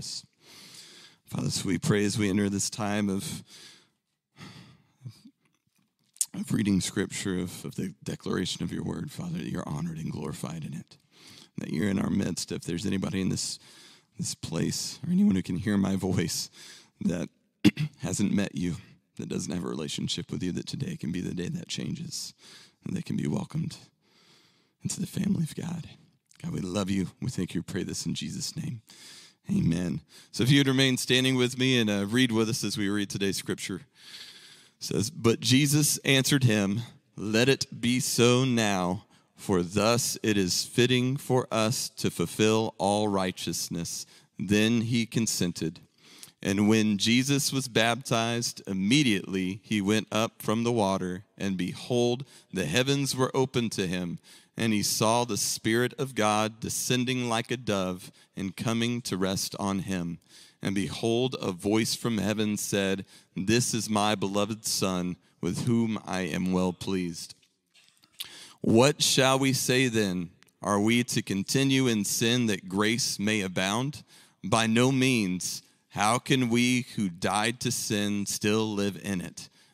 us. Father, so we pray as we enter this time of, of reading scripture, of, of the declaration of your word, Father, that you're honored and glorified in it. That you're in our midst. If there's anybody in this, this place or anyone who can hear my voice that hasn't met you, that doesn't have a relationship with you, that today can be the day that changes and they can be welcomed into the family of God. God, we love you. We thank you. Pray this in Jesus' name. Amen. So if you'd remain standing with me and uh, read with us as we read today's scripture. It says, But Jesus answered him, Let it be so now, for thus it is fitting for us to fulfill all righteousness. Then he consented. And when Jesus was baptized, immediately he went up from the water, and behold, the heavens were opened to him and he saw the Spirit of God descending like a dove and coming to rest on him. And behold, a voice from heaven said, This is my beloved Son, with whom I am well pleased. What shall we say then? Are we to continue in sin that grace may abound? By no means. How can we who died to sin still live in it?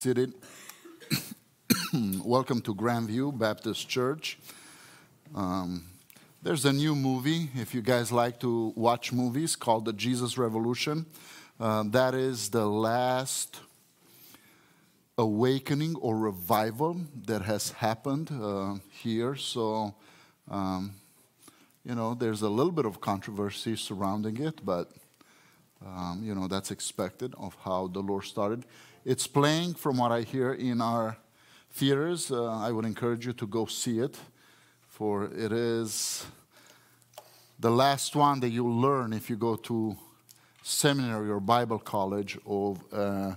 Seated. Welcome to Grandview Baptist Church. Um, there's a new movie, if you guys like to watch movies, called The Jesus Revolution. Uh, that is the last awakening or revival that has happened uh, here. So, um, you know, there's a little bit of controversy surrounding it, but, um, you know, that's expected of how the Lord started. It's playing, from what I hear, in our theaters. Uh, I would encourage you to go see it, for it is the last one that you'll learn if you go to seminary or Bible college of uh,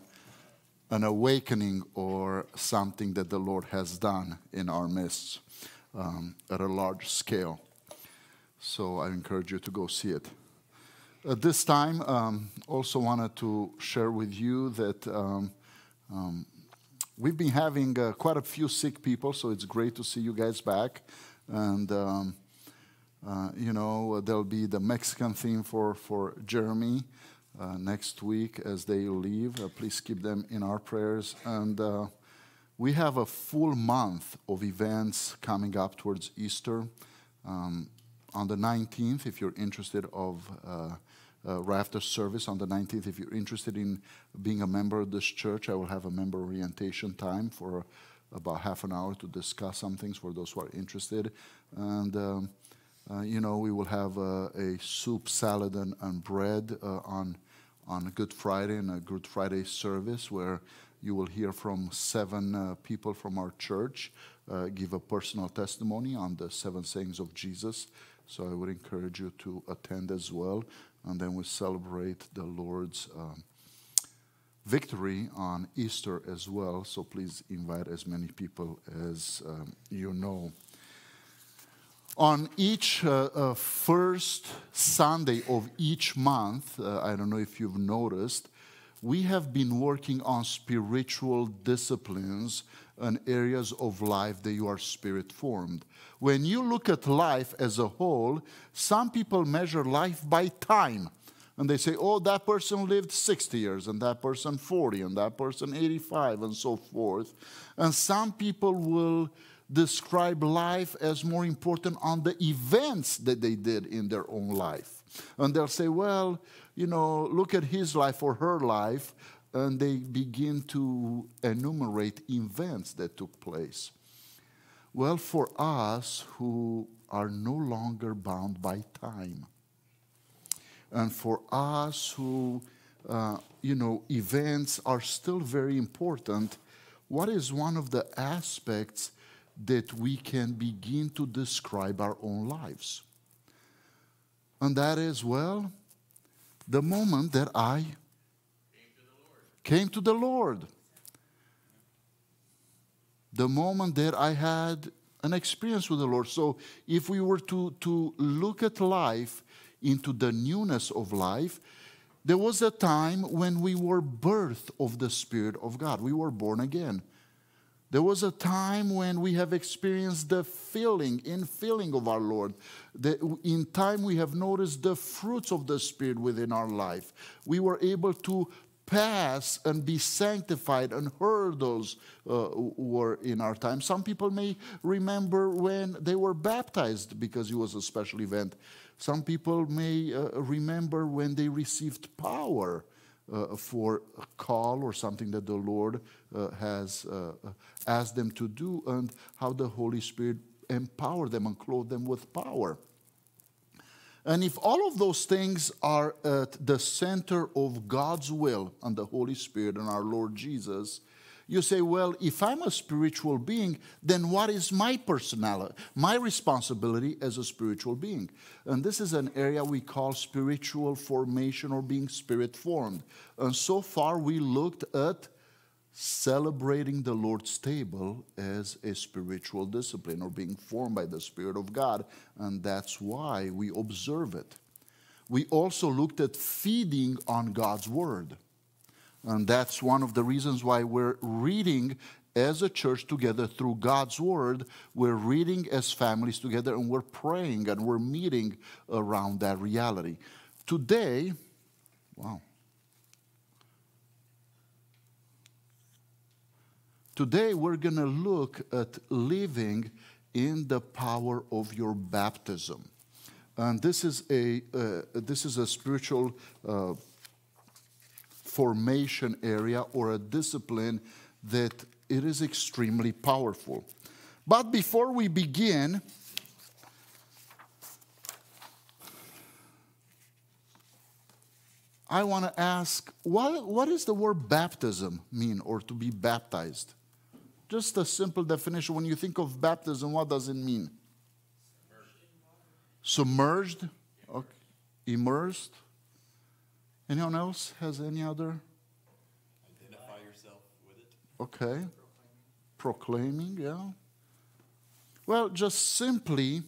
an awakening or something that the Lord has done in our midst um, at a large scale. So I encourage you to go see it. At this time, um, also wanted to share with you that um, um, we've been having uh, quite a few sick people, so it's great to see you guys back. And, um, uh, you know, there'll be the Mexican theme for, for Jeremy uh, next week as they leave. Uh, please keep them in our prayers. And uh, we have a full month of events coming up towards Easter. Um, on the 19th, if you're interested of uh, after service on the 19th. If you're interested in being a member of this church, I will have a member orientation time for about half an hour to discuss some things for those who are interested. And, um, uh, you know, we will have uh, a soup, salad, and, and bread uh, on, on Good Friday and a Good Friday service where you will hear from seven uh, people from our church uh, give a personal testimony on the seven sayings of Jesus. So I would encourage you to attend as well and then we celebrate the Lord's um, victory on Easter as well. So please invite as many people as um, you know. On each uh, uh, first Sunday of each month, uh, I don't know if you've noticed, we have been working on spiritual disciplines and areas of life that you are spirit formed. When you look at life as a whole, some people measure life by time. And they say, oh, that person lived 60 years, and that person 40, and that person 85, and so forth. And some people will describe life as more important on the events that they did in their own life. And they'll say, well, you know, look at his life or her life, and they begin to enumerate events that took place. Well, for us who are no longer bound by time, and for us who, uh, you know, events are still very important, what is one of the aspects that we can begin to describe our own lives? And that is, well, the moment that I came to the Lord. The moment that I had an experience with the Lord. So, if we were to, to look at life into the newness of life, there was a time when we were birthed of the Spirit of God. We were born again. There was a time when we have experienced the filling, infilling of our Lord. The, in time, we have noticed the fruits of the Spirit within our life. We were able to pass and be sanctified, and hurdles uh, were in our time. Some people may remember when they were baptized because it was a special event. Some people may uh, remember when they received power uh, for a call or something that the Lord uh, has uh, asked them to do, and how the Holy Spirit empowered them and clothed them with power. And if all of those things are at the center of God's will and the Holy Spirit and our Lord Jesus, you say, well, if I'm a spiritual being, then what is my personality, my responsibility as a spiritual being? And this is an area we call spiritual formation or being spirit formed. And so far, we looked at celebrating the Lord's table as a spiritual discipline or being formed by the Spirit of God, and that's why we observe it. We also looked at feeding on God's Word. And that's one of the reasons why we're reading as a church together through God's Word. We're reading as families together and we're praying and we're meeting around that reality. Today, wow. Today, we're going to look at living in the power of your baptism. And this is a, uh, this is a spiritual uh, formation area or a discipline that it is extremely powerful. But before we begin, I want to ask what, what does the word baptism mean or to be baptized? Just a simple definition. When you think of baptism, what does it mean? Submerged? Okay. Immersed? Anyone else has any other? Identify yourself with it. Okay. Proclaiming, yeah. Well, just simply,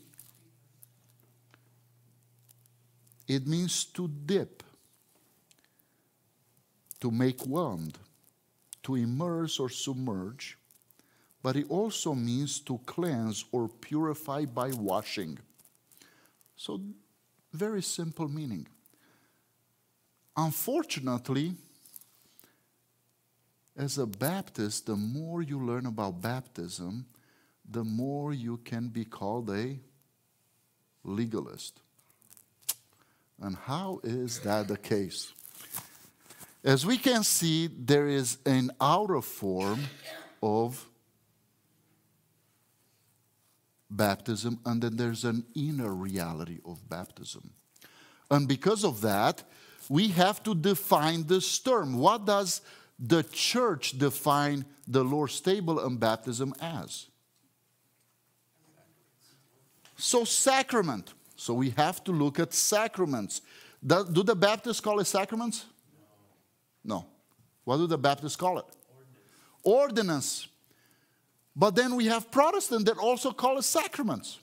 it means to dip, to make wand, to immerse or submerge, but it also means to cleanse or purify by washing. So, very simple meaning. Unfortunately, as a Baptist, the more you learn about baptism, the more you can be called a legalist. And how is that the case? As we can see, there is an outer form of baptism, and then there's an inner reality of baptism. And because of that, we have to define this term. What does the church define the Lord's table and baptism as? So, sacrament. So, we have to look at sacraments. Do, the Baptists call it sacraments? No. no. What do the Baptists call it? Ordinance. Ordinance. But then we have Protestants that also call it sacraments.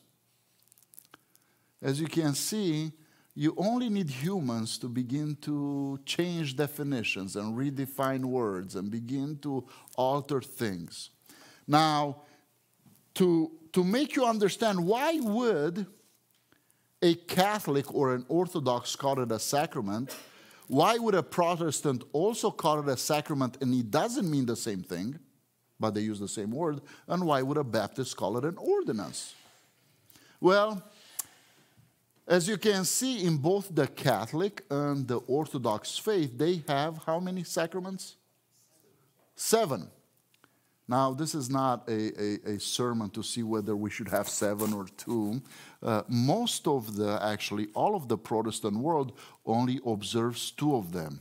As you can see, you only need humans to begin to change definitions and redefine words and begin to alter things. Now, to, to make you understand why would a Catholic or an Orthodox call it a sacrament, why would a Protestant also call it a sacrament and it doesn't mean the same thing? But they use the same word. And why would a Baptist call it an ordinance? Well, as you can see in both the Catholic and the Orthodox faith, they have how many sacraments? Seven. Now, this is not a, a, a, sermon to see whether we should have seven or two. Uh, most of the, actually, all of the Protestant world only observes two of them,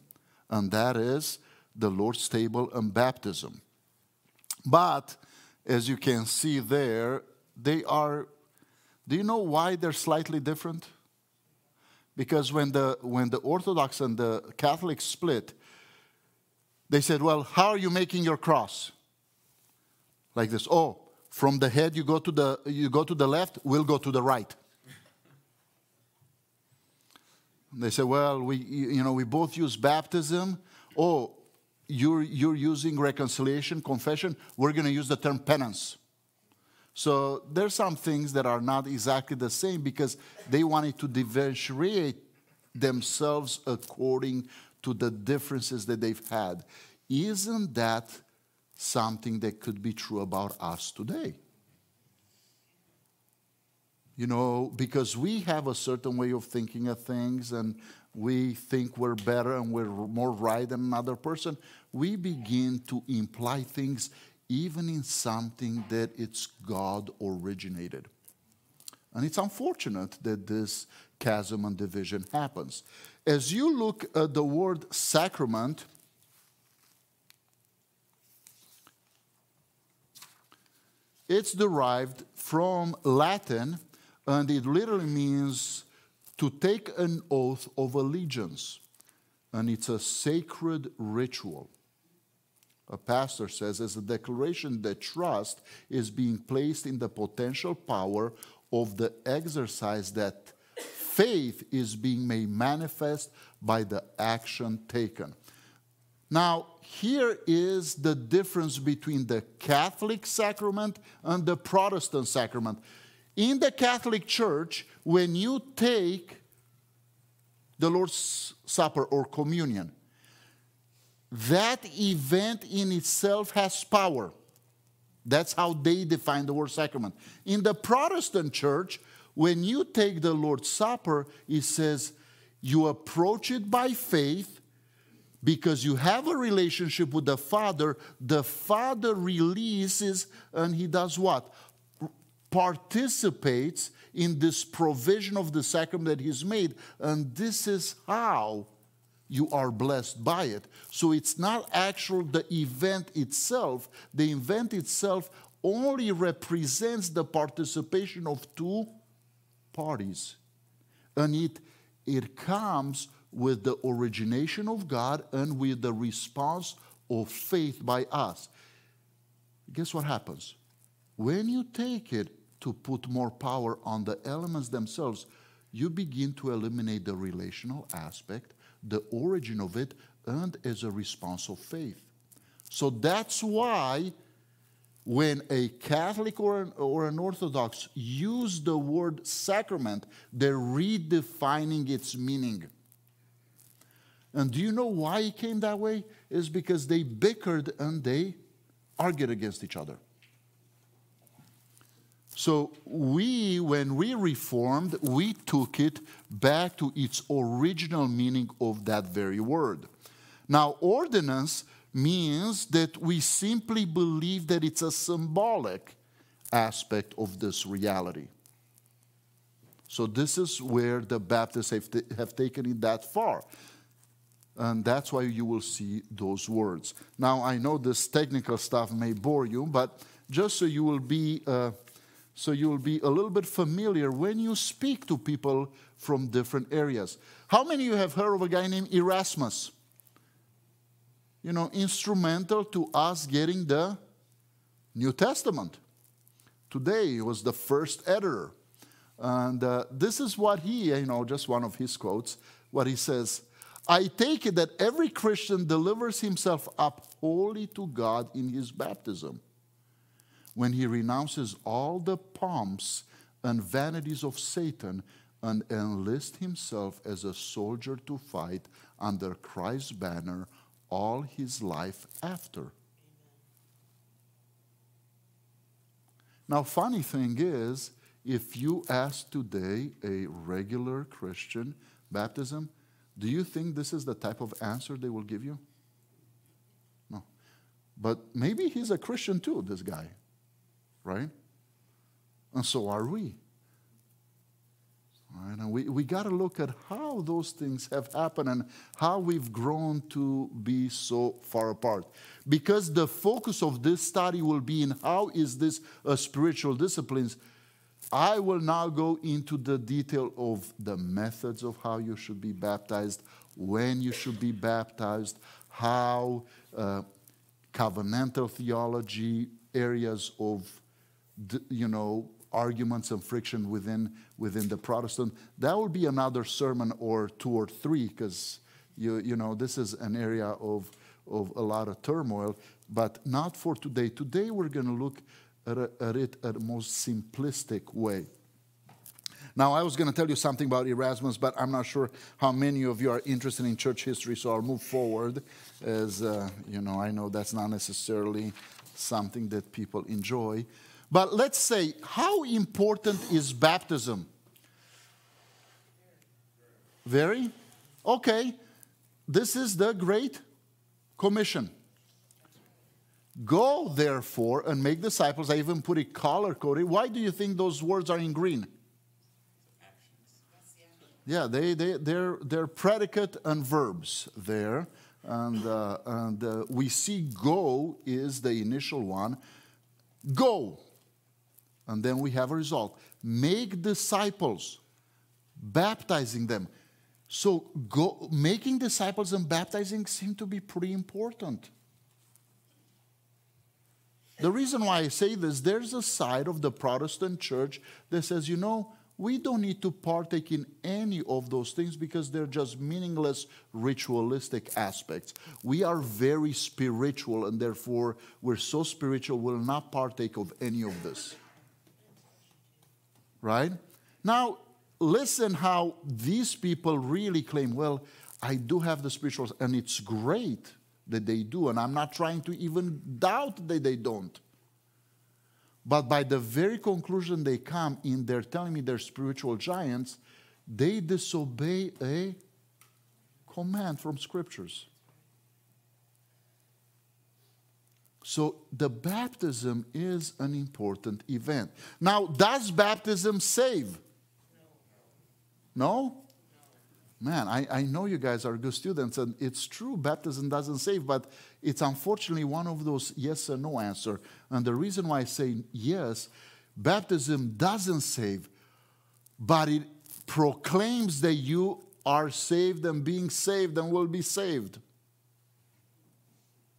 and that is the Lord's table and baptism. But, as you can see there, they are, do you know why they're slightly different? Because when the, when the Orthodox and the Catholic split, they said, Well, how are you making your cross? like this. Oh, from the head you go to the you go to the left, we'll go to the right. They say, well, we you know we both use baptism. Oh, you're you're using reconciliation, confession. We're going to use the term penance. So there's some things that are not exactly the same because they wanted to differentiate themselves according to the differences that they've had. Isn't that something that could be true about us today. You know, because we have a certain way of thinking of things and we think we're better and we're more right than another person, we begin to imply things even in something that it's God originated. And it's unfortunate that this chasm and division happens. As you look at the word sacrament, It's derived from Latin, and it literally means to take an oath of allegiance. And it's a sacred ritual. A pastor says, as a declaration that trust is being placed in the potential power of the exercise that faith is being made manifest by the action taken. Now, here is the difference between the Catholic sacrament and the Protestant sacrament. In the Catholic Church, when you take the Lord's Supper or communion, that event in itself has power. That's how they define the word sacrament. In the Protestant church, when you take the Lord's Supper, it says you approach it by faith because you have a relationship with the Father, the Father releases and he does what? Participates in this provision of the sacrament that he's made, and this is how you are blessed by it. So it's not actual the event itself. The event itself only represents the participation of two parties. And it, it comes with the origination of God and with the response of faith by us. Guess what happens? When you take it to put more power on the elements themselves, you begin to eliminate the relational aspect, the origin of it, and as a response of faith. So that's why when a Catholic or an, or an Orthodox use the word sacrament, they're redefining its meaning. And do you know why it came that way? Is because they bickered and they argued against each other. So we, when we reformed, we took it back to its original meaning of that very word. Now, ordinance means that we simply believe that it's a symbolic aspect of this reality. So, this is where the Baptists have, t- have taken it that far. And that's why you will see those words. Now, I know this technical stuff may bore you, but just so you will be, uh, so you will be a little bit familiar when you speak to people from different areas. How many of you have heard of a guy named Erasmus? You know, instrumental to us getting the New Testament. Today, he was the first editor. And uh, this is what he, you know, just one of his quotes, what he says I take it that every Christian delivers himself up wholly to God in his baptism when he renounces all the pomps and vanities of Satan and enlists himself as a soldier to fight under Christ's banner all his life after. Now, funny thing is, if you ask today a regular Christian baptism, do you think this is the type of answer they will give you? No. But maybe he's a Christian too, this guy, right? And so are we. Right? And we, we got to look at how those things have happened and how we've grown to be so far apart. Because the focus of this study will be in how is this a spiritual disciplines. I will now go into the detail of the methods of how you should be baptized, when you should be baptized, how uh, covenantal theology, areas of, you know, arguments and friction within, within the Protestant. That will be another sermon or two or three because you, you know, this is an area of, of a lot of turmoil, but not for today. Today we're going to look at, at it at a most simplistic way. Now, I was going to tell you something about Erasmus, but I'm not sure how many of you are interested in church history, so I'll move forward. As uh, you know, I know that's not necessarily something that people enjoy. But let's say, how important is baptism? Very? Okay. This is the Great Commission. Go, therefore, and make disciples. I even put it color coded. Why do you think those words are in green? Yeah, they, they, they're, they're predicate and verbs there. And, uh, and uh, we see go is the initial one. Go. And then we have a result. Make disciples, baptizing them. So go, making disciples and baptizing seem to be pretty important. The reason why I say this, there's a side of the Protestant church that says, you know, we don't need to partake in any of those things because they're just meaningless ritualistic aspects. We are very spiritual, and therefore, we're so spiritual, we'll not partake of any of this right? Now, listen how these people really claim, well, I do have the spiritual, and it's great that they do, and I'm not trying to even doubt that they don't. But by the very conclusion they come in, they're telling me they're spiritual giants, they disobey a command from scriptures. So the baptism is an important event. Now, does baptism save? No? Man, I, I know you guys are good students, and it's true, baptism doesn't save, but it's unfortunately one of those yes or no answer. And the reason why I say yes, baptism doesn't save, but it proclaims that you are saved and being saved and will be saved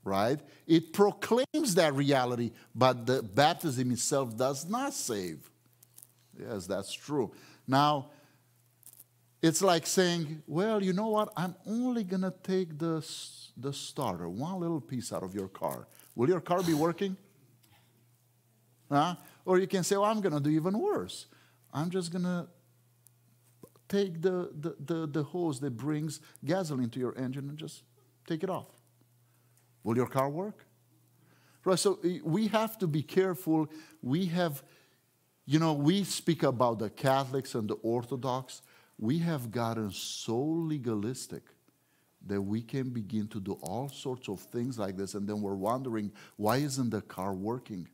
right? It proclaims that reality, but the baptism itself does not save. Yes, that's true. Now, it's like saying, well, you know what? I'm only going to take the, the starter, one little piece out of your car. Will your car be working? Huh? Or you can say, well, I'm going to do even worse. I'm just going to take the, the, the, the hose that brings gasoline to your engine and just take it off. Will your car work? Right, so eh, we have to be careful. We have, you know, we speak about the Catholics and the Orthodox. We have gotten so legalistic that we can begin to do all sorts of things like this, and then we're wondering why isn't the car working?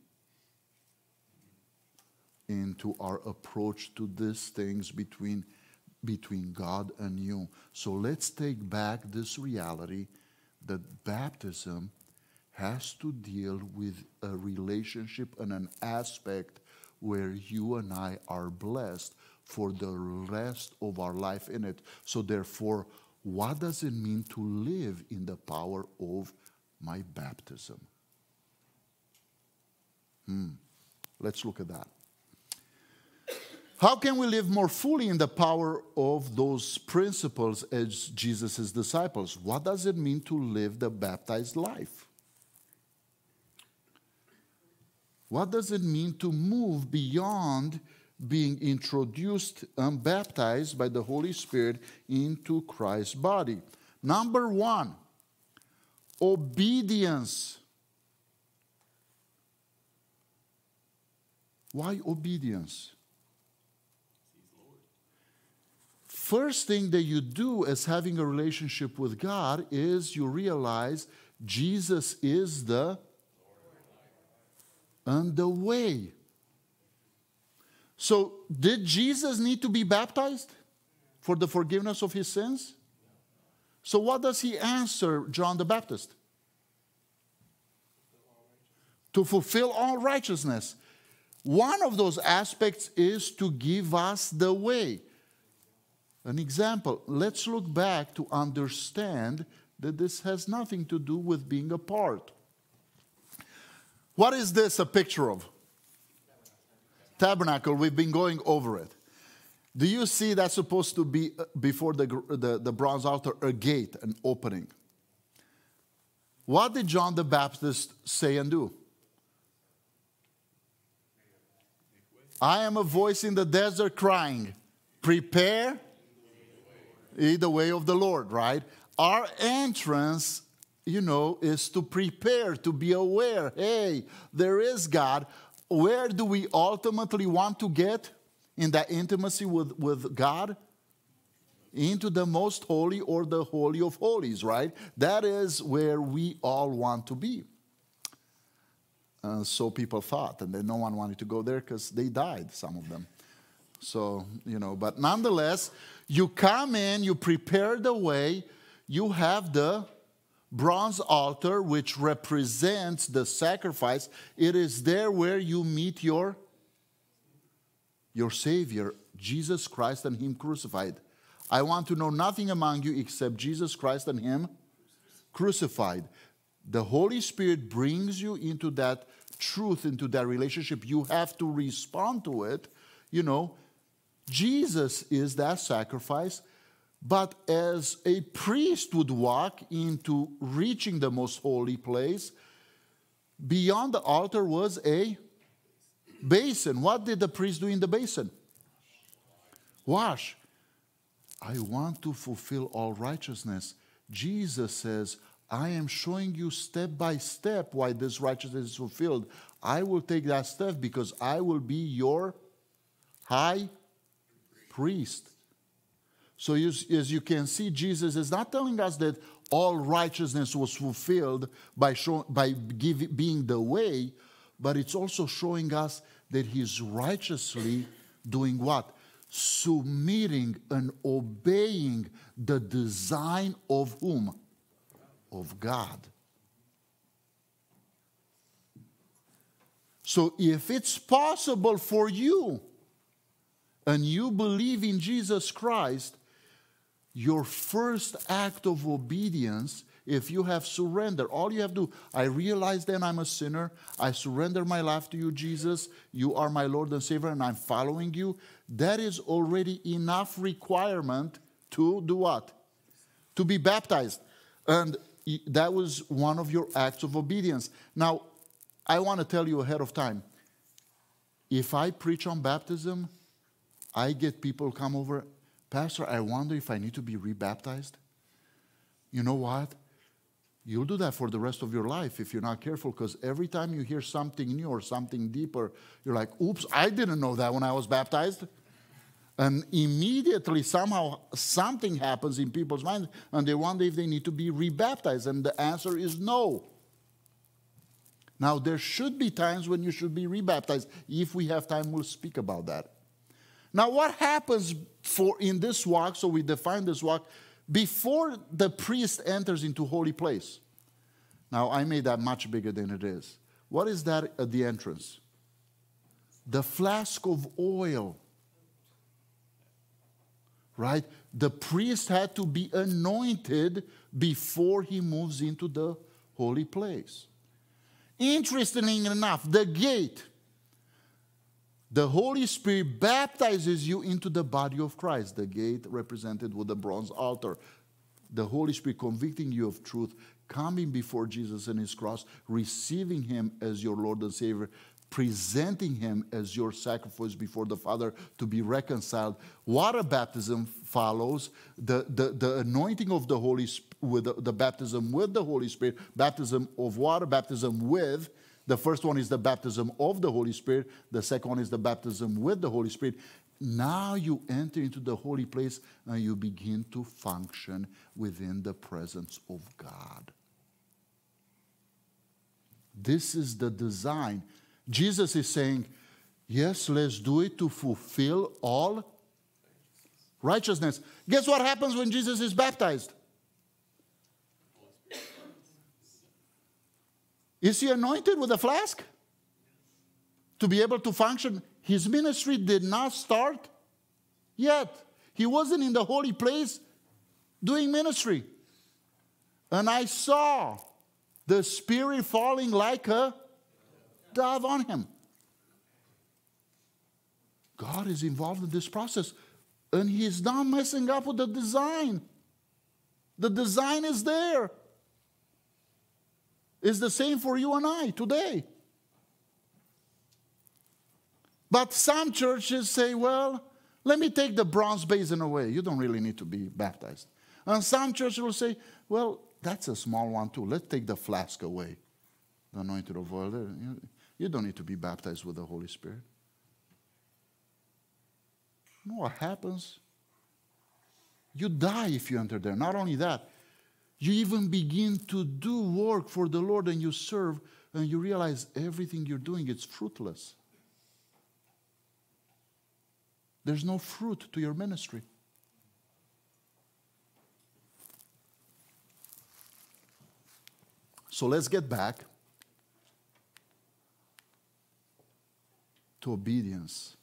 Into our approach to these things between, between God and you. So let's take back this reality that baptism has to deal with a relationship and an aspect where you and I are blessed for the rest of our life in it. So, therefore, what does it mean to live in the power of my baptism? Hmm. Let's look at that. How can we live more fully in the power of those principles as Jesus' disciples? What does it mean to live the baptized life? What does it mean to move beyond being introduced and baptized by the Holy Spirit into Christ's body? Number one, obedience Why obedience? First thing that you do as having a relationship with God is you realize Jesus is the and the way. So, did Jesus need to be baptized for the forgiveness of his sins? So, what does he answer John the Baptist? To fulfill all righteousness. One of those aspects is to give us the way. An example, let's look back to understand that this has nothing to do with being apart. What is this a picture of? Tabernacle. We've been going over it. Do you see that's supposed to be uh, before the, the, the bronze altar a gate, an opening? What did John the Baptist say and do? I am a voice in the desert crying, prepare the way of the Lord, right? Our entrance, you know, is to prepare, to be aware hey, there is God. Where do we ultimately want to get in that intimacy with, with God? Into the most holy or the holy of holies, right? That is where we all want to be. So people thought, and then no one wanted to go there because they died, some of them. So, you know, but nonetheless, you come in, you prepare the way, you have the bronze altar, which represents the sacrifice. It is there where you meet your, your Savior, Jesus Christ, and Him crucified. I want to know nothing among you except Jesus Christ and Him crucified. The Holy Spirit brings you into that truth, into that relationship. You have to respond to it. You know, Jesus is that sacrifice. But as a priest would walk into reaching the most holy place, beyond the altar was a basin. What did the priest do in the basin? Wash. I want to fulfill all righteousness. Jesus says, I am showing you step by step why this righteousness is fulfilled. I will take that step because I will be your high priest. So, you, as you can see, Jesus is not telling us that all righteousness was fulfilled by, show, by give, being the way, but it's also showing us that he's righteously doing what? Submitting and obeying the design of whom? Of God. So, if it's possible for you and you believe in Jesus Christ, your first act of obedience, if you have surrendered, all you have to do, I realize then I'm a sinner. I surrender my life to you, Jesus. You are my Lord and Savior, and I'm following you. That is already enough requirement to do what? To be baptized. And that was one of your acts of obedience. Now, I want to tell you ahead of time if I preach on baptism, I get people come over Pastor, I wonder if I need to be rebaptized. You know what? You'll do that for the rest of your life if you're not careful, because every time you hear something new or something deeper, you're like, oops, I didn't know that when I was baptized. And immediately, somehow, something happens in people's minds, and they wonder if they need to be rebaptized. And the answer is no. Now, there should be times when you should be rebaptized. If we have time, we'll speak about that. Now, what happens for in this walk? So we define this walk before the priest enters into holy place. Now, I made that much bigger than it is. What is that at the entrance? The flask of oil. Right? The priest had to be anointed before he moves into the holy place. Interestingly enough, the gate the Holy Spirit baptizes you into the body of Christ, the gate represented with the bronze altar. The Holy Spirit convicting you of truth, coming before Jesus and his cross, receiving him as your Lord and Savior, presenting him as your sacrifice before the Father to be reconciled. Water baptism follows the, the, the anointing of the Holy Spirit, with the, the baptism with the Holy Spirit, baptism of water, baptism with The first one is the baptism of the Holy Spirit, the second one is the baptism with the Holy Spirit. Now you enter into the holy place and you begin to function within the presence of God. This is the design. Jesus is saying, Yes, let's do it to fulfill all righteousness. Guess what happens when Jesus is baptized? Is he anointed with a flask? To be able to function? His ministry did not start yet. He wasn't in the holy place doing ministry. And I saw the Spirit falling like a dove on him. God is involved in this process, and He's not messing up with the design. The design is there. It's the same for you and I today. But some churches say, well, let me take the bronze basin away. You don't really need to be baptized. And some churches will say, well, that's a small one too. Let's take the flask away, the anointed of oil. You don't need to be baptized with the Holy Spirit. What happens? You die if you enter there. Not only that, you even begin to do work for the Lord and you serve, and you realize everything you're doing is fruitless. There's no fruit to your ministry. So let's get back to obedience.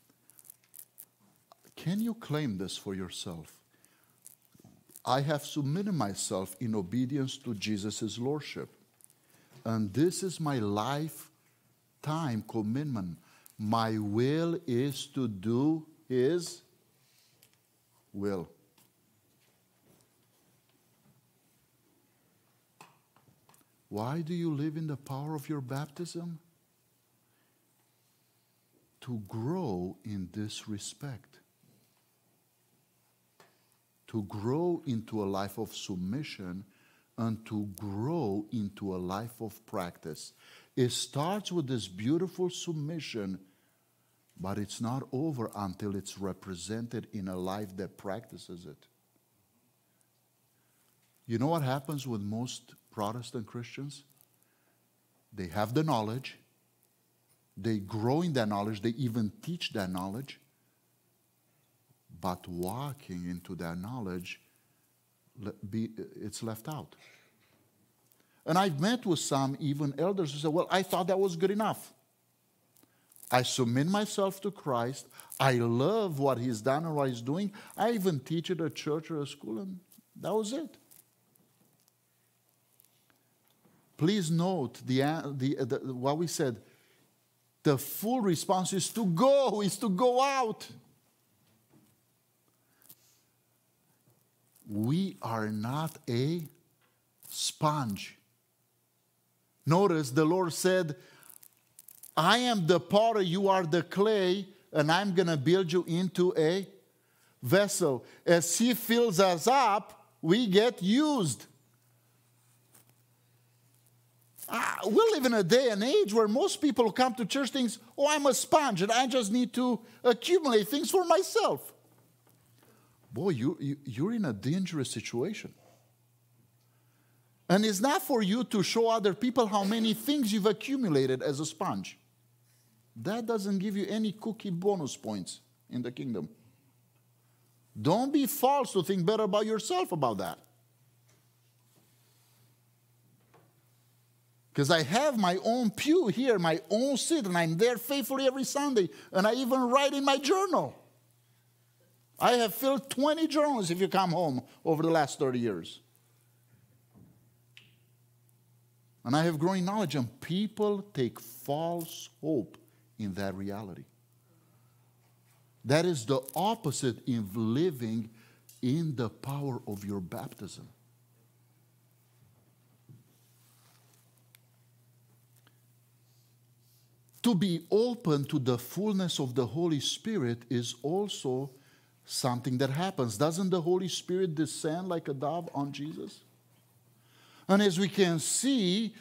Can you claim this for yourself? I have submitted myself in obedience to Jesus' Lordship. And this is my lifetime commitment. My will is to do His will. Why do you live in the power of your baptism? To grow in this respect. To grow into a life of submission and to grow into a life of practice. It starts with this beautiful submission, but it's not over until it's represented in a life that practices it. You know what happens with most Protestant Christians? They have the knowledge, they grow in that knowledge, they even teach that knowledge, but walking into that knowledge, it's left out. And I've met with some, even elders, who say, Well, I thought that was good enough. I submit myself to Christ. I love what He's done and what He's doing. I even teach at a church or a school, and that was it. Please note the, the, the, what we said. The full response is to go, is to go out. We are not a sponge. Notice the Lord said, I am the potter, you are the clay, and I'm going to build you into a vessel. As He fills us up, we get used. Uh, we live in a day and age where most people who come to church think, oh, I'm a sponge and I just need to accumulate things for myself. Boy, you, you, you're in a dangerous situation. And it's not for you to show other people how many things you've accumulated as a sponge. That doesn't give you any cookie bonus points in the kingdom. Don't be false to think better about yourself about that. Because I have my own pew here, my own seat, and I'm there faithfully every Sunday. And I even write in my journal. I have filled 20 journals if you come home over the last 30 years. And I have growing knowledge, and people take false hope in that reality. That is the opposite in living in the power of your baptism. to be open to the fullness of the Holy Spirit is also something that happens. Doesn't the Holy Spirit descend like a dove on Jesus? And as we can see,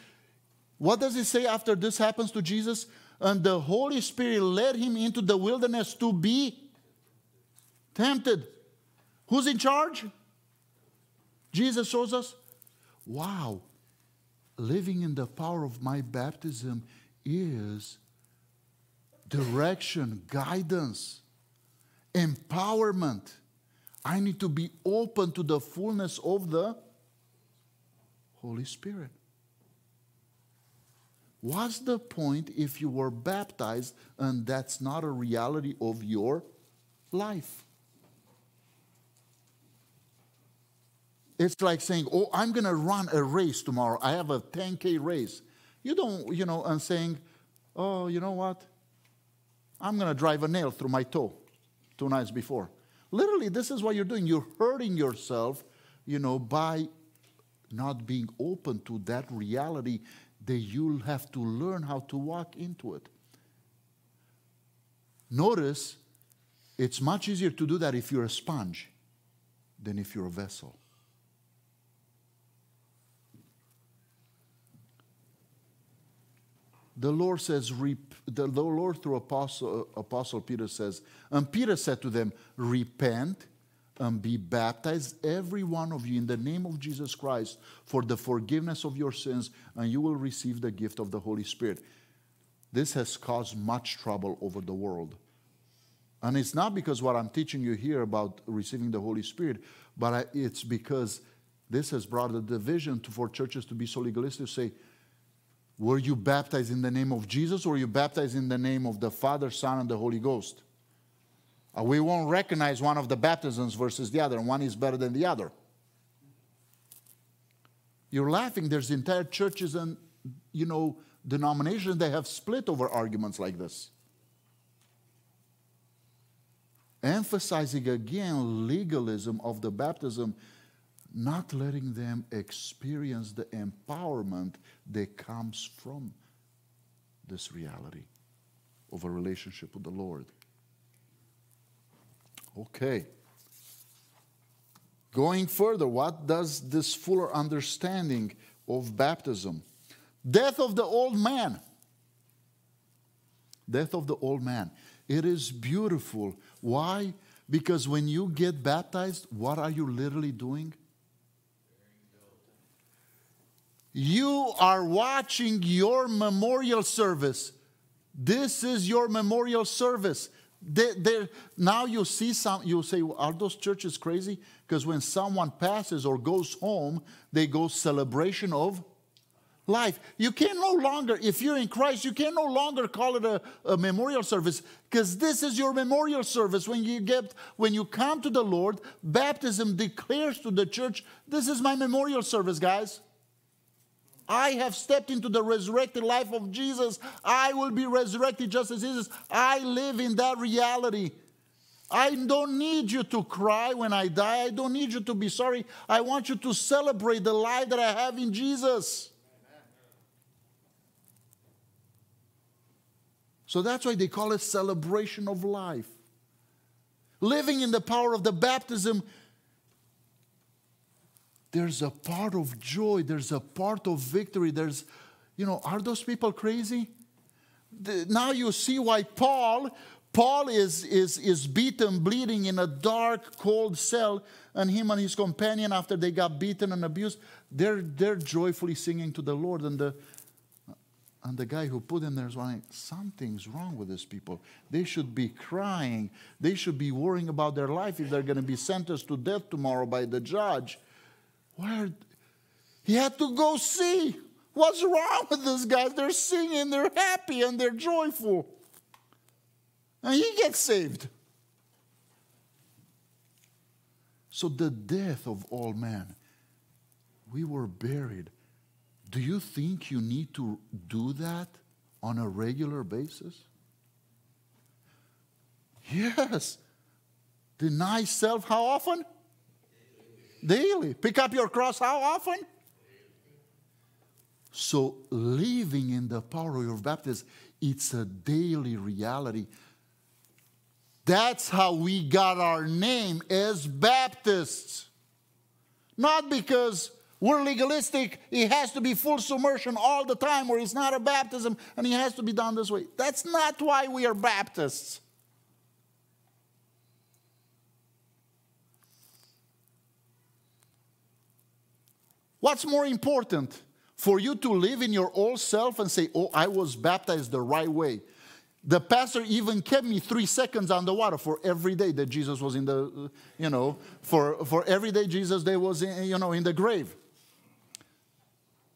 What does it say after this happens to Jesus? And the Holy Spirit led him into the wilderness to be tempted. Who's in charge? Jesus shows us. Wow, living in the power of my baptism is direction, guidance, empowerment. I need to be open to the fullness of the Holy Spirit. What's the point if you were baptized and that's not a reality of your life? It's like saying, Oh, I'm going to run a race tomorrow. I have a 10K race. You don't, you know, and saying, Oh, you know what? I'm going to drive a nail through my toe two nights before. Literally, this is what you're doing. You're hurting yourself, you know, by not being open to that reality that you'll have to learn how to walk into it. Notice it's much easier to do that if you're a sponge than if you're a vessel. The Lord says, the Lord through Apostle, uh, Apostle Peter says, and Peter said to them, Repent and be baptized, every one of you, in the name of Jesus Christ, for the forgiveness of your sins, and you will receive the gift of the Holy Spirit. This has caused much trouble over the world. And it's not because what I'm teaching you here about receiving the Holy Spirit, but it's because this has brought a division to, for churches to be so legalistic to say, were you baptized in the name of Jesus or were you baptized in the name of the Father, Son, and the Holy Ghost? Uh, we won't recognize one of the baptisms versus the other, one is better than the other. You're laughing. There's entire churches and, you know, denominations that have split over arguments like this. Emphasizing again legalism of the baptism not letting them experience the empowerment that comes from this reality of a relationship with the Lord. Okay. Going further, what does this fuller understanding of baptism? Death of the old man. Death of the old man. It is beautiful. Why? Because when you get baptized, what are you literally doing? You are watching your memorial service. This is your memorial service. They, they, now you see some, you say, are those churches crazy? Because when someone passes or goes home, they go celebration of life. You can no longer, if you're in Christ, you can no longer call it a, a memorial service because this is your memorial service. When you get, when you come to the Lord, baptism declares to the church, this is my memorial service, guys. I have stepped into the resurrected life of Jesus. I will be resurrected just as Jesus. I live in that reality. I don't need you to cry when I die. I don't need you to be sorry. I want you to celebrate the life that I have in Jesus. So that's why they call it celebration of life. Living in the power of the baptism there's a part of joy, there's a part of victory. There's, you know, are those people crazy? The, now you see why Paul, Paul is, is, is beaten, bleeding in a dark, cold cell, and him and his companion, after they got beaten and abused, they're, they're joyfully singing to the Lord. And the, and the guy who put them there is like, something's wrong with these people. They should be crying. They should be worrying about their life if they're going to be sentenced to death tomorrow by the judge. Where he had to go see what's wrong with these guys. They're singing, they're happy, and they're joyful. And he gets saved. So, the death of all men, we were buried. Do you think you need to do that on a regular basis? Yes. Deny self how often? Daily. Pick up your cross how often? So, living in the power of your baptism, it's a daily reality. That's how we got our name as Baptists. Not because We're legalistic. It has to be full submersion all the time, or it's not a baptism, and it has to be done this way. That's not why we are Baptists. What's more important? For you to live in your old self and say, Oh, I was baptized the right way. The pastor even kept me three seconds underwater for every day that Jesus was in the, you know, for, for every day Jesus day was, in, you know, in the grave.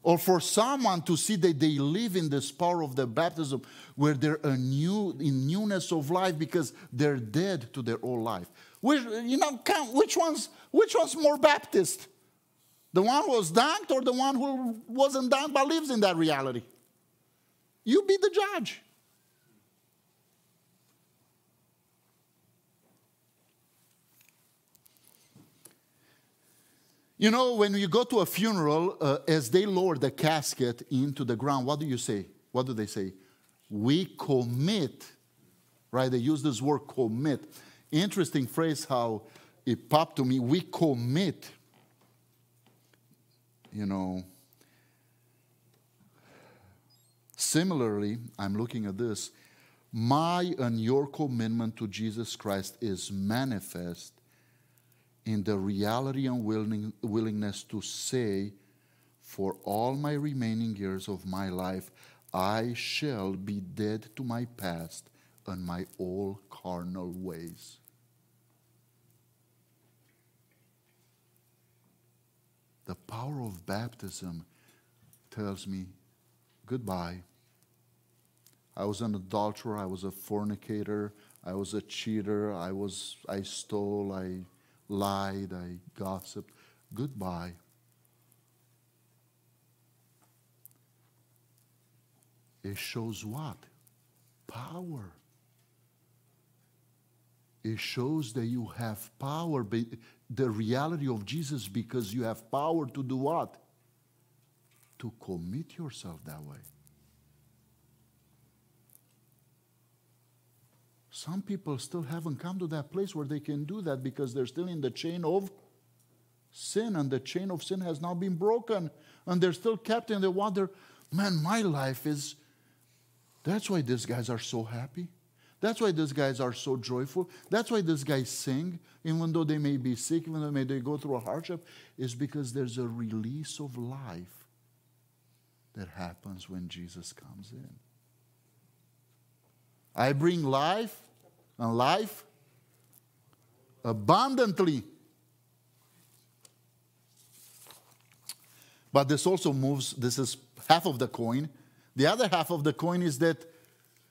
Or for someone to see that they live in this power of the baptism where they're a new, in newness of life because they're dead to their old life. Which, you know, which one's, which one's more Baptist? The one who was dunked or the one who wasn't dunked but lives in that reality? You be the judge. You know, when you go to a funeral, uh, as they lower the casket into the ground, what do you say? What do they say? We commit, right? They use this word commit. Interesting phrase how it popped to me. We commit you know. Similarly, I'm looking at this. My and your commitment to Jesus Christ is manifest in the reality and willing, willingness to say, For all my remaining years of my life, I shall be dead to my past and my old carnal ways. The power of baptism tells me goodbye. I was an adulterer, I was a fornicator, I was a cheater, I was I stole, I lied, I gossiped. Goodbye. It shows what? Power. It shows that you have power the reality of Jesus because you have power to do what? To commit yourself that way. Some people still haven't come to that place where they can do that because they're still in the chain of sin, and the chain of sin has not been broken, and they're still kept in the water. Man, my life is. That's why these guys are so happy. That's why these guys are so joyful. That's why these guys sing, even though they may be sick, even though may they go through a hardship, is because there's a release of life that happens when Jesus comes in. I bring life and life abundantly. But this also moves, this is half of the coin. The other half of the coin is that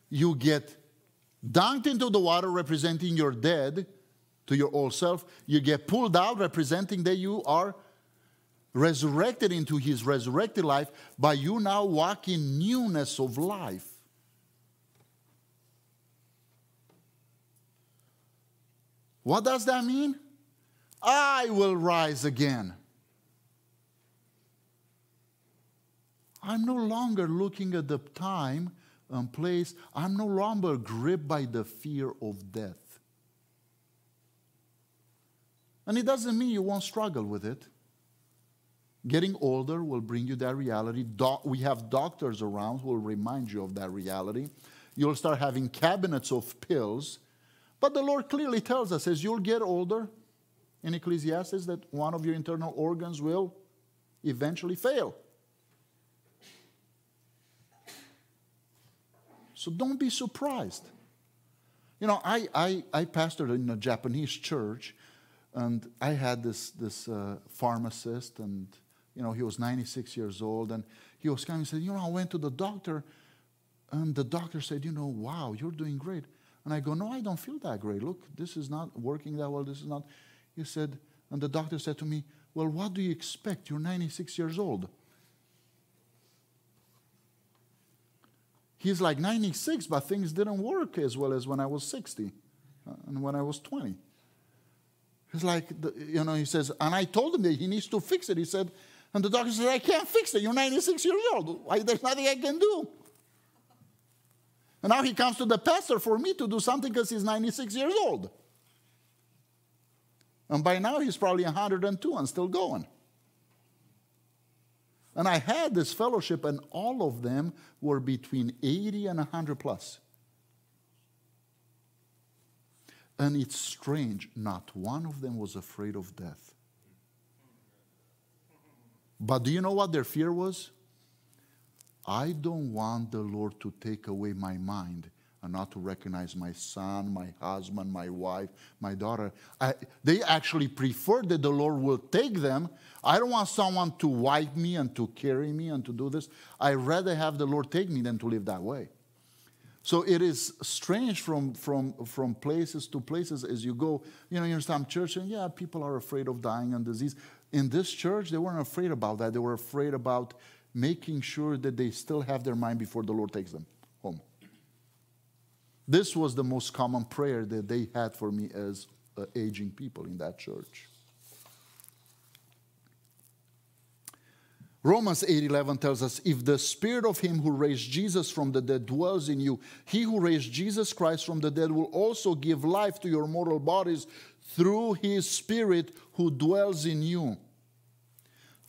you get dunked into the water representing your dead to your old self. You get pulled out representing that you are resurrected into his resurrected life by you now walking newness of life. What does that mean? I will rise again. I'm no longer looking at the time and place, I'm no longer gripped by the fear of death. And it doesn't mean you won't struggle with it. Getting older will bring you that reality. Do- we have doctors around who will remind you of that reality. You'll start having cabinets of pills. But the Lord clearly tells us as you'll get older in Ecclesiastes that one of your internal organs will eventually fail. So don't be surprised. You know, I, I, I pastored in a Japanese church, and I had this, this uh, pharmacist, and, you know, he was 96 years old, and he was coming and said, You know, I went to the doctor, and the doctor said, You know, wow, you're doing great. And I go, No, I don't feel that great. Look, this is not working that well. This is not. He said, and the doctor said to me, Well, what do you expect? You're 96 years old. He's like 96, but things didn't work as well as when I was 60 uh, and when I was 20. He's like, you know, he says, and I told him that he needs to fix it. He said, and the doctor said, I can't fix it. You're 96 years old. There's nothing I can do. And now he comes to the pastor for me to do something because he's 96 years old. And by now he's probably 102 and still going. And I had this fellowship, and all of them were between 80 and 100 plus. And it's strange, not one of them was afraid of death. But do you know what their fear was? I don't want the Lord to take away my mind and not to recognize my son, my husband, my wife, my daughter. I, they actually prefer that the Lord will take them. I don't want someone to wipe me and to carry me and to do this. i rather have the Lord take me than to live that way. So it is strange from, from, from places to places as you go. You know, you understand church, and yeah, people are afraid of dying and disease. In this church, they weren't afraid about that. They were afraid about making sure that they still have their mind before the Lord takes them home. This was the most common prayer that they had for me as uh, aging people in that church. Romans 8:11 tells us if the spirit of him who raised Jesus from the dead dwells in you he who raised Jesus Christ from the dead will also give life to your mortal bodies through his spirit who dwells in you.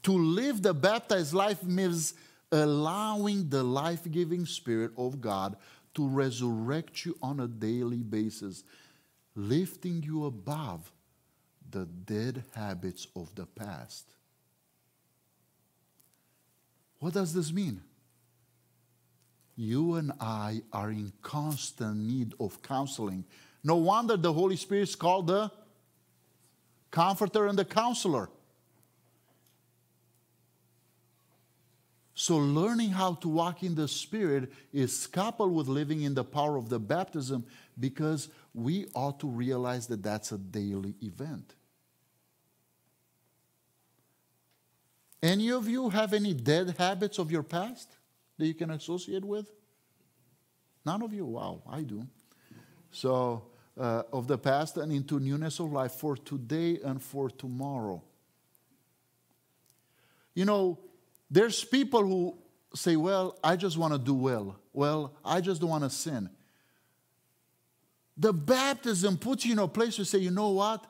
To live the baptized life means allowing the life-giving spirit of God to resurrect you on a daily basis, lifting you above the dead habits of the past. What does this mean? You and I are in constant need of counseling. No wonder the Holy Spirit is called the comforter and the counselor. So, learning how to walk in the Spirit is coupled with living in the power of the baptism because we ought to realize that that's a daily event. Any of you have any dead habits of your past that you can associate with? None of you? Wow, I do. So, uh, of the past and into newness of life for today and for tomorrow. You know, there's people who say, Well, I just want to do well. Well, I just don't want to sin. The baptism puts you in a place to say, You know what?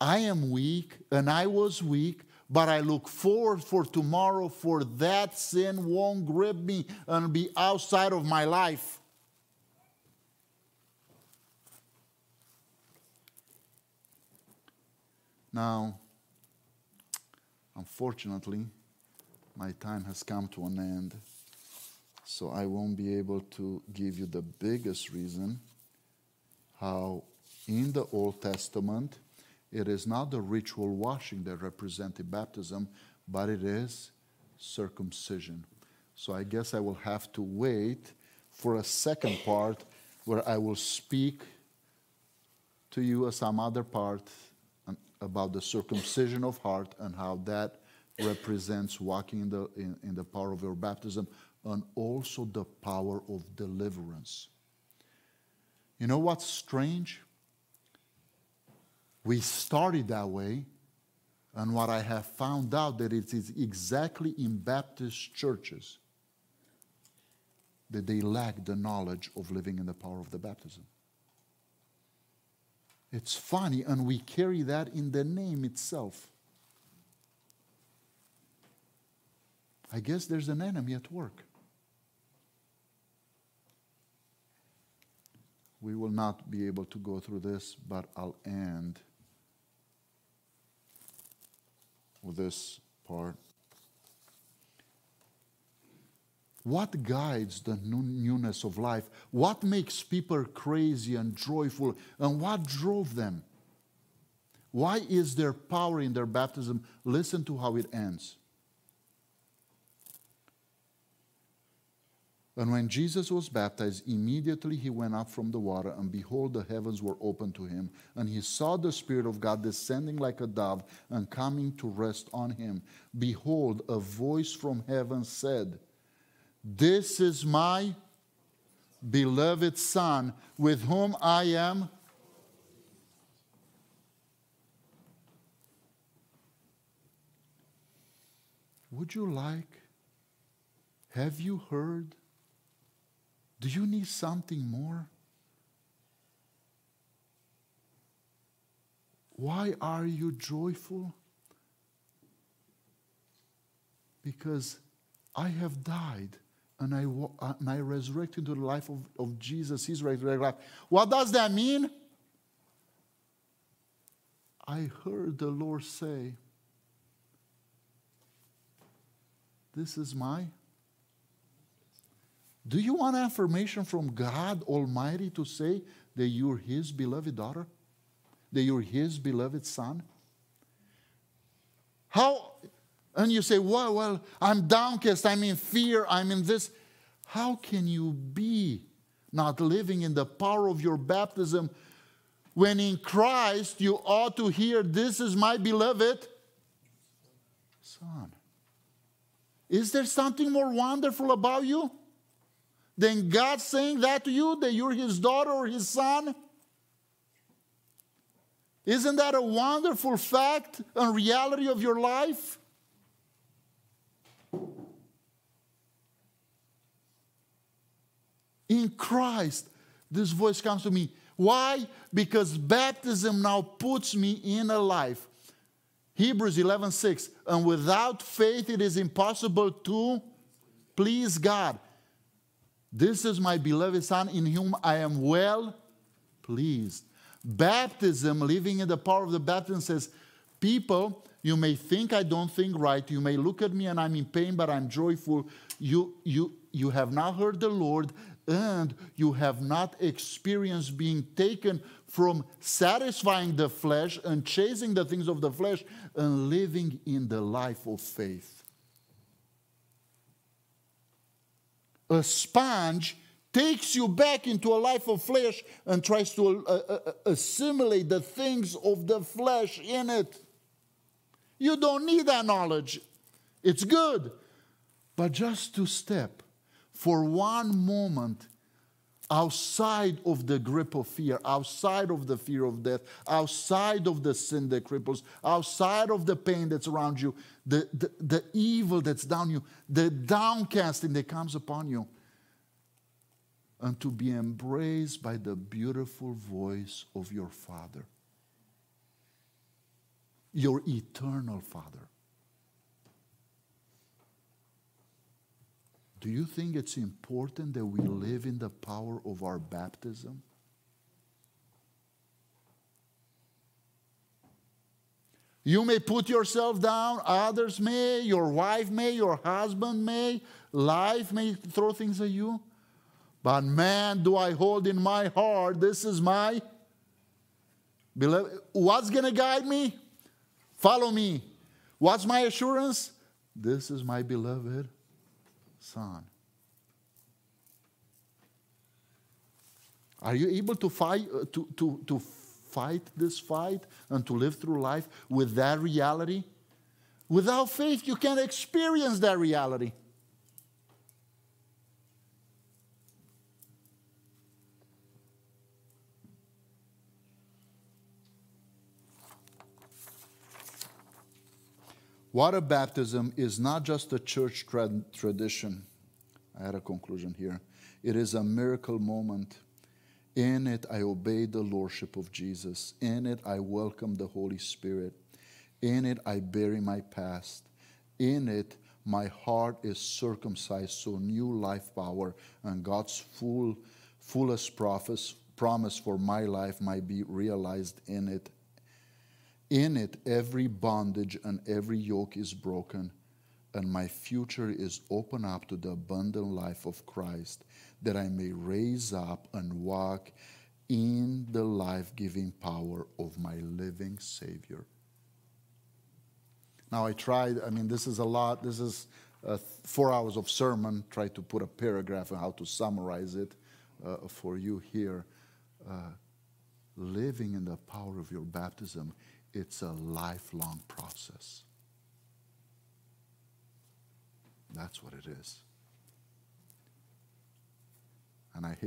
I am weak and I was weak, but I look forward for tomorrow for that sin won't grip me and be outside of my life. Now, Unfortunately, my time has come to an end, so I won't be able to give you the biggest reason how in the Old Testament it is not the ritual washing that represented baptism, but it is circumcision. So I guess I will have to wait for a second part where I will speak to you some other part about the circumcision of heart and how that represents walking in the, in, in the power of your baptism and also the power of deliverance. You know what's strange? We started that way, and what I have found out that it is exactly in Baptist churches that they lack the knowledge of living in the power of the baptism. It's funny, and we carry that in the name itself. I guess there's an enemy at work. We will not be able to go through this, but I'll end with this part. What guides the newness of life? What makes people crazy and joyful? And what drove them? Why is there power in their baptism? Listen to how it ends. And when Jesus was baptized, immediately he went up from the water, and behold, the heavens were opened to him. And he saw the Spirit of God descending like a dove and coming to rest on him. Behold, a voice from heaven said, this is my beloved Son, with whom I am. Would you like? Have you heard? Do you need something more? Why are you joyful? because I have died and I, and I resurrected into the life of, of Jesus, his resurrected life. What does that mean? I heard the Lord say, This is my. Do you want affirmation from God Almighty to say that you're His beloved daughter? That you're His beloved son? How, and you say, well, well, I'm downcast, I'm in fear, I'm in this. How can you be not living in the power of your baptism when in Christ you ought to hear, This is my beloved Son? Is there something more wonderful about you than God saying that to you, that you're His daughter or His son? Isn't that a wonderful fact and reality of your life? In Christ, this voice comes to me. Why? Because baptism now puts me in a life. Hebrews 11 6. And without faith, it is impossible to please God. This is my beloved Son in whom I am well pleased. Baptism, living in the power of the baptism, says, People, you may think I don't think right. You may look at me and I'm in pain, but I'm joyful. You, you, you have not heard the Lord, and you have not experienced being taken from satisfying the flesh and chasing the things of the flesh and living in the life of faith. A sponge takes you back into a life of flesh and tries to uh, uh, uh, assimilate the things of the flesh in it. You don't need that knowledge. It's good. But just to step for one moment outside of the grip of fear, outside of the fear of death, outside of the sin that cripples, outside of the pain that's around you, the, the, the evil that's down you, the downcasting that comes upon you and to be embraced by the beautiful voice of your Father, your eternal Father. Do you think it's important that we live in the power of our baptism? You may put yourself down, others may, your wife may, your husband may, life may throw things at you. But man, do I hold in my heart, this is my beloved. What's going to guide me? Follow me. What's my assurance? This is my beloved Son. Are you able to fight, uh, to, to, to fight this fight and to live through life with that reality? Without faith, you can't experience that reality. Water baptism is not just a church tra- tradition. I had a conclusion here. It is a miracle moment. In it, I obey the lordship of Jesus. In it, I welcome the Holy Spirit. In it, I bury my past. In it, my heart is circumcised so new life power and God's full, fullest promise for my life might be realized in it in it, every bondage and every yoke is broken, and my future is open up to the abundant life of Christ, that I may raise up and walk in the life giving power of my living Savior. Now, I tried, I mean, this is a lot, this is uh, four hours of sermon, try to put a paragraph on how to summarize it uh, for you here. Uh, living in the power of your baptism it's a lifelong process. That's what it is. And I hate